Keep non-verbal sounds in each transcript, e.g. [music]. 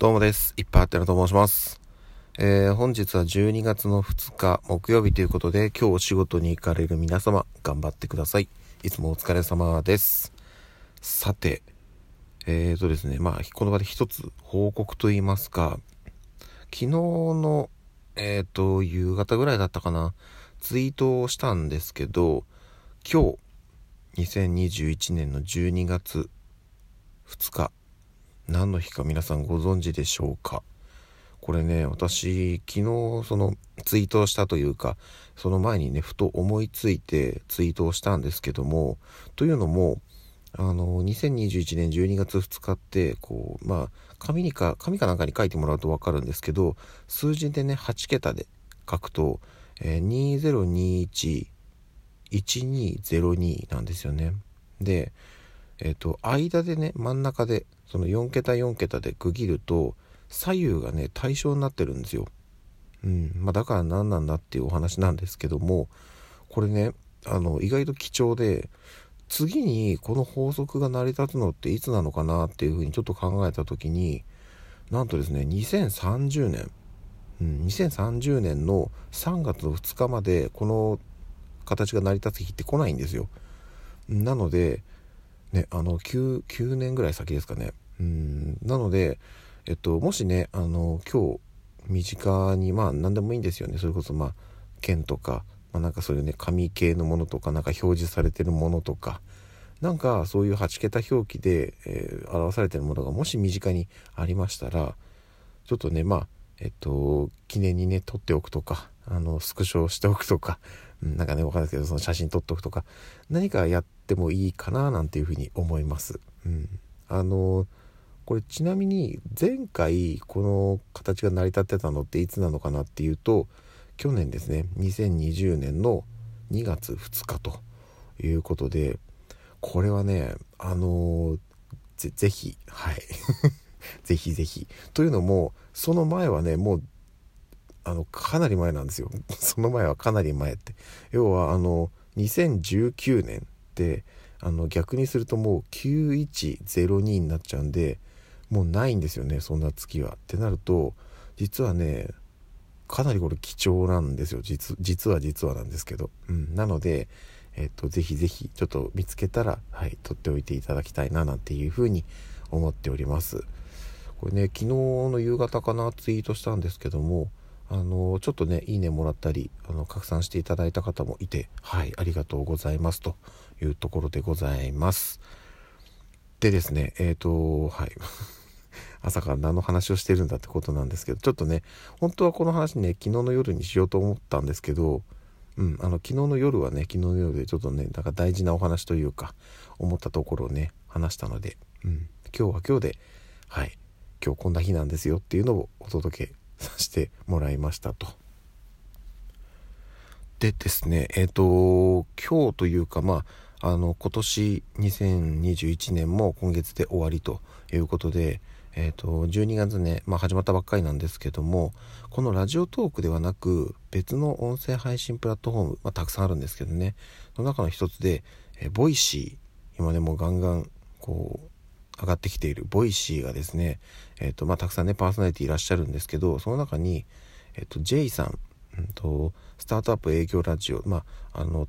どうもです。いっぱいあってると申します。えー、本日は12月の2日木曜日ということで、今日お仕事に行かれる皆様、頑張ってください。いつもお疲れ様です。さて、えーとですね、まあ、この場で一つ報告と言いますか、昨日の、えーと、夕方ぐらいだったかな、ツイートをしたんですけど、今日、2021年の12月2日、何の日か皆さんご存知でしょうか？これね私昨日そのツイートしたというかその前にねふと思いついてツイートをしたんですけどもというのもあの2021年12月2日ってこうまあ紙にか紙かなんかに書いてもらうと分かるんですけど数字でね8桁で書くと、えー、20211202なんですよね。でえっ、と間でね真ん中でその4桁4桁で区切ると左右がね対称になってるんですよ。うんまあ、だから何なんだっていうお話なんですけどもこれねあの意外と貴重で次にこの法則が成り立つのっていつなのかなっていうふうにちょっと考えた時になんとですね2030年、うん、2030年の3月の2日までこの形が成り立つ日って来ないんですよ。なのでね、あの 9, 9年ぐらい先ですかね。うんなので、えっと、もしねあの今日身近にまあ何でもいいんですよねそれこそまあ剣とか、まあ、なんかそういうね紙系のものとかなんか表示されてるものとかなんかそういう8桁表記で、えー、表されてるものがもし身近にありましたらちょっとねまあえっと記念にね撮っておくとかあのスクショしておくとか、うん、なんかねわかんないですけどその写真撮っておくとか何かやってもいいかななんていうふうに思います。うん、あのこれちなみに前回この形が成り立ってたのっていつなのかなっていうと去年ですね2020年の2月2日ということでこれはねあのぜぜひはい。[laughs] ぜひぜひ。というのもその前はねもうあのかなり前なんですよ。その前はかなり前って。要はあの2019年ってあの逆にするともう9102になっちゃうんでもうないんですよねそんな月は。ってなると実はねかなりこれ貴重なんですよ。実実は実はなんですけど、うん、なので、えっと、ぜひぜひちょっと見つけたら、はい、撮っておいていただきたいななんていうふうに思っております。これね昨日の夕方かなツイートしたんですけどもあのちょっとねいいねもらったりあの拡散していただいた方もいてはいありがとうございますというところでございます。でですねえっ、ー、とはい。[laughs] 朝から何の話をしてるんだってことなんですけどちょっとね本当はこの話ね昨日の夜にしようと思ったんですけどうんあの昨日の夜はね昨日の夜でちょっとねなんか大事なお話というか思ったところをね話したので、うん、今日は今日ではい今日こんな日なんですよっていうのをお届けさせてもらいましたと。でですねえっ、ー、と今日というかまああの今年2021年も今月で終わりということでえーと、12月ね、まあ、始まったばっかりなんですけどもこのラジオトークではなく別の音声配信プラットフォーム、まあ、たくさんあるんですけどねその中の一つで、えー、ボイシー今ねもガンガンこう上がってきているボイシーがですね、えーとまあ、たくさんねパーソナリティいらっしゃるんですけどその中に、えーと、J さん、うんと、スタートアップ営業ラジオまああの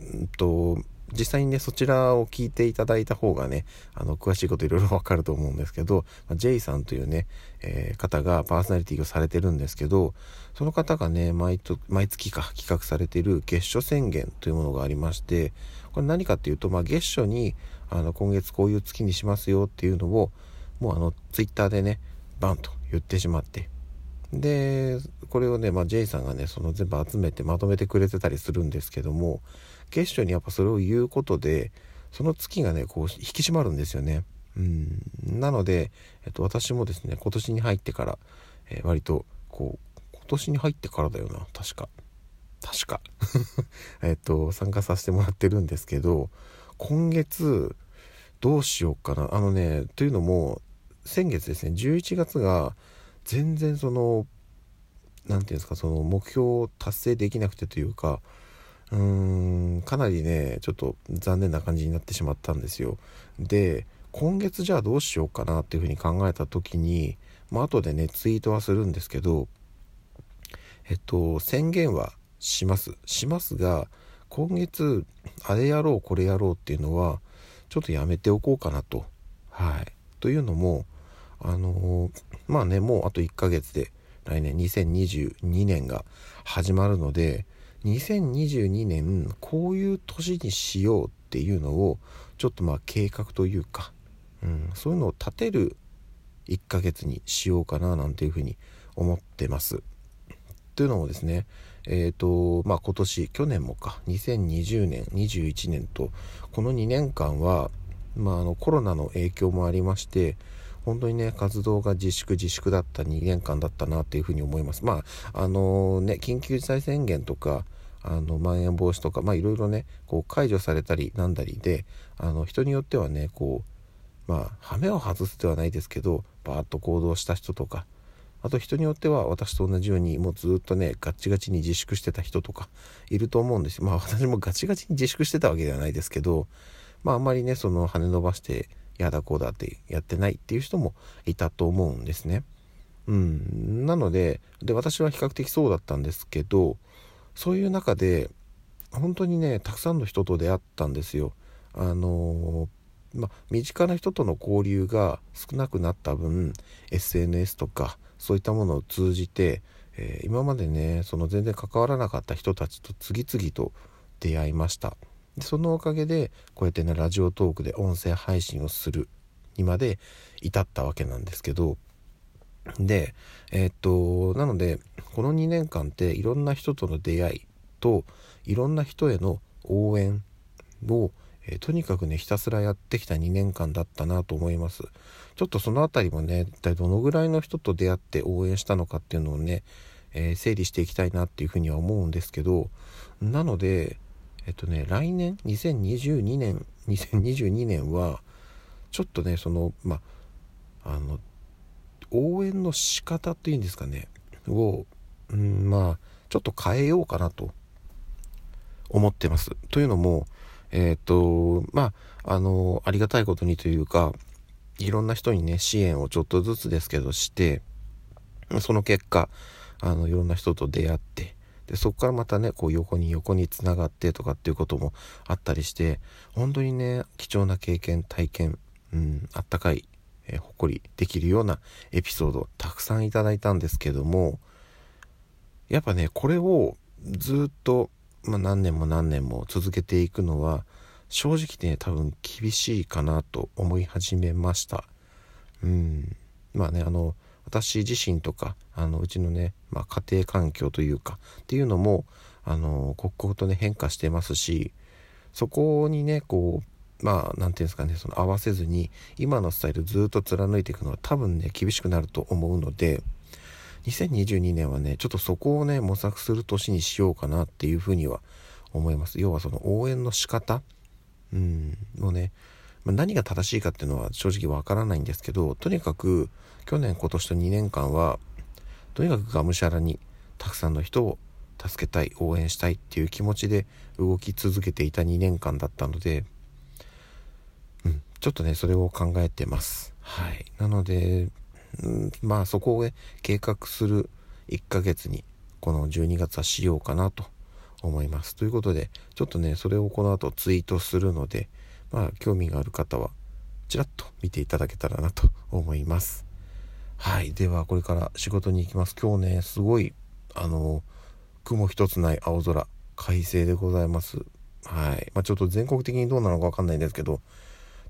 うんと実際にね、そちらを聞いていただいた方がね、あの、詳しいこといろいろわかると思うんですけど、まあ、J さんというね、えー、方がパーソナリティをされてるんですけど、その方がね、毎と毎月か企画されてる月初宣言というものがありまして、これ何かっていうと、まあ、月初に、あの、今月こういう月にしますよっていうのを、もうあの、ツイッターでね、バンと言ってしまって、でこれをね、まあ、J さんがねその全部集めてまとめてくれてたりするんですけども月初にやっぱそれを言うことでその月がねこう引き締まるんですよね。うん。なので、えっと、私もですね今年に入ってから、えー、割とこう今年に入ってからだよな。確か。確か。[laughs] えっと参加させてもらってるんですけど今月どうしようかな。あのねというのも先月ですね11月が全然その何て言うんですかその目標を達成できなくてというかうーんかなりねちょっと残念な感じになってしまったんですよ。で今月じゃあどうしようかなっていうふうに考えた時にまあ後でねツイートはするんですけどえっと宣言はします。しますが今月あれやろうこれやろうっていうのはちょっとやめておこうかなと。はい。というのもあのまあねもうあと1ヶ月で来年2022年が始まるので2022年こういう年にしようっていうのをちょっとまあ計画というか、うん、そういうのを立てる1ヶ月にしようかななんていうふうに思ってます。というのもですねえーとまあ、今年去年もか2020年21年とこの2年間は、まあ、あのコロナの影響もありまして本当にね活動が自粛自粛だった2年間だったなっていうふうに思います。まああのね緊急事態宣言とかあのまん延防止とかまあいろいろねこう解除されたりなんだりであの人によってはねこうまあ羽目を外すではないですけどバーッと行動した人とかあと人によっては私と同じようにもうずっとねガッチガチに自粛してた人とかいると思うんです。よまあ私もガチガチに自粛してたわけではないですけどまああんまりねその跳ね伸ばしてやだこうだってやってないっていう人もいたと思うんですね。うん、なのでで私は比較的そうだったんですけどそういう中で本当にねたくさんの人と出会ったんですよ。あのま身近な人との交流が少なくなった分 SNS とかそういったものを通じて、えー、今までねその全然関わらなかった人たちと次々と出会いました。そのおかげでこうやってねラジオトークで音声配信をするにまで至ったわけなんですけどでえー、っとなのでこの2年間っていろんな人との出会いといろんな人への応援を、えー、とにかくねひたすらやってきた2年間だったなと思います。ちょっとその辺りもね一体どのぐらいの人と出会って応援したのかっていうのをね、えー、整理していきたいなっていうふうには思うんですけどなのでえっとね来年2022年 [laughs] 2022年はちょっとねそのまあの応援の仕方っていうんですかねを、うん、まあちょっと変えようかなと思ってます。というのもえっ、とまああのありがたいことにというかいろんな人にね支援をちょっとずつですけどしてその結果あのいろんな人と出会ってでそこからまたねこう横に横につながってとかっていうこともあったりして本当にね貴重な経験体験、うん、あったかい、えー、ほっこりできるようなエピソードたくさんいただいたんですけどもやっぱねこれをずっと、まあ、何年も何年も続けていくのは正直ね多分厳しいかなと思い始めました。うん。まあねあの私自身とかあのうちのね、まあ、家庭環境というかっていうのもあの刻々とね変化してますしそこにねこうまあ何て言うんですかねその合わせずに今のスタイルずっと貫いていくのは多分ね厳しくなると思うので2022年はねちょっとそこをね模索する年にしようかなっていうふうには思います。要はその応援の仕方うんをねま、何が正しいかっていうのは正直わからないんですけどとにかく去年今年と2年間はとにかくがむしゃらにたくさんの人を助けたい応援したいっていう気持ちで動き続けていた2年間だったので、うん、ちょっとねそれを考えてます。はい。なので、うん、まあそこを、ね、計画する1ヶ月にこの12月はしようかなと思います。ということでちょっとねそれをこの後ツイートするのでまあ興味がある方はちらっと見ていただけたらなと思います。はい。ではこれから仕事に行きます。今日ねすごいあの雲一つない青空快晴でございます。はい。まあ、ちょっと全国的にどうなのかわかんないんですけど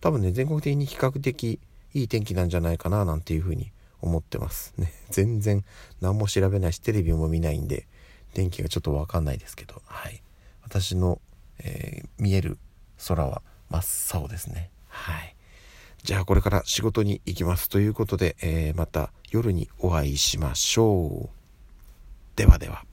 多分ね全国的に比較的いい天気なんじゃないかななんていうふうに思ってます。ね。全然何も調べないしテレビも見ないんで天気がちょっとわかんないですけど。はい。私の、えー、見える空は真っ青ですね。はい。じゃあこれから仕事に行きます。ということで、えー、また夜にお会いしましょう。ではでは。